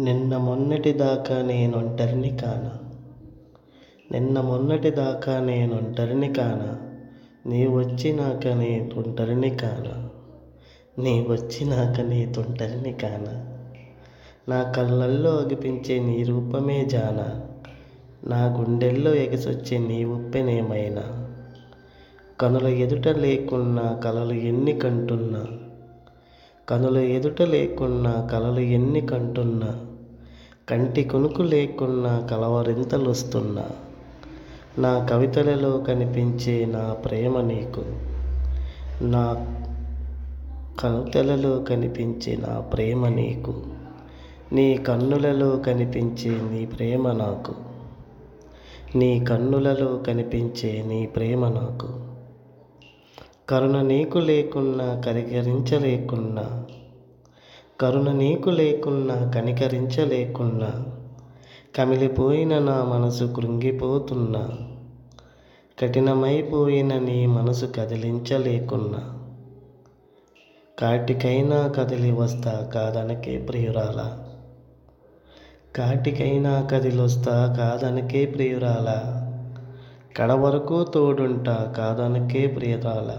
నిన్న మొన్నటి దాకా నేనొంటరిని కానా? నిన్న మొన్నటి దాకా నేనొంటరిని కానా? నీ వచ్చినాక నీ తొంటరిని కానా? నీ వచ్చినాక నీ తొంటరిని కానా? నా కళ్ళల్లో అగిపించే నీ రూపమే జానా? నా గుండెల్లో ఎగసొచ్చే నీ ఉప్పెనేమైనా? కనుల ఎదుట లేకున్నా కలలు ఎన్ని కంటున్నా? కనుల ఎదుట లేకున్నా కలలు ఎన్ని కంటున్నా కంటి కొనుకు లేకున్నా కలవరింతలొస్తున్నా. నా కవితలలో కనిపించే నా ప్రేమ నీకు. నా కవితలలో కనిపించే నా ప్రేమ నీకు. నీ కన్నులలో కనిపించే నీ ప్రేమ నాకు. నీ కన్నులలో కనిపించే నీ ప్రేమ నాకు. కరుణ నీకు లేకున్నా కరికరించలేకున్నా కరుణ నీకు లేకున్నా కనికరించలేకున్నా. కమిలిపోయిన నా మనసు కృంగిపోతున్నా. కఠినమైపోయిన నీ మనసు కదిలించలేకున్నా. కాటికైనా కదిలి వస్తా కాదనకే ప్రియురాల. కాటికైనా కదిలొస్తా కాదనకే ప్రియురాలా. కడవరకు తోడుంటా కాదనకే ప్రియరాలా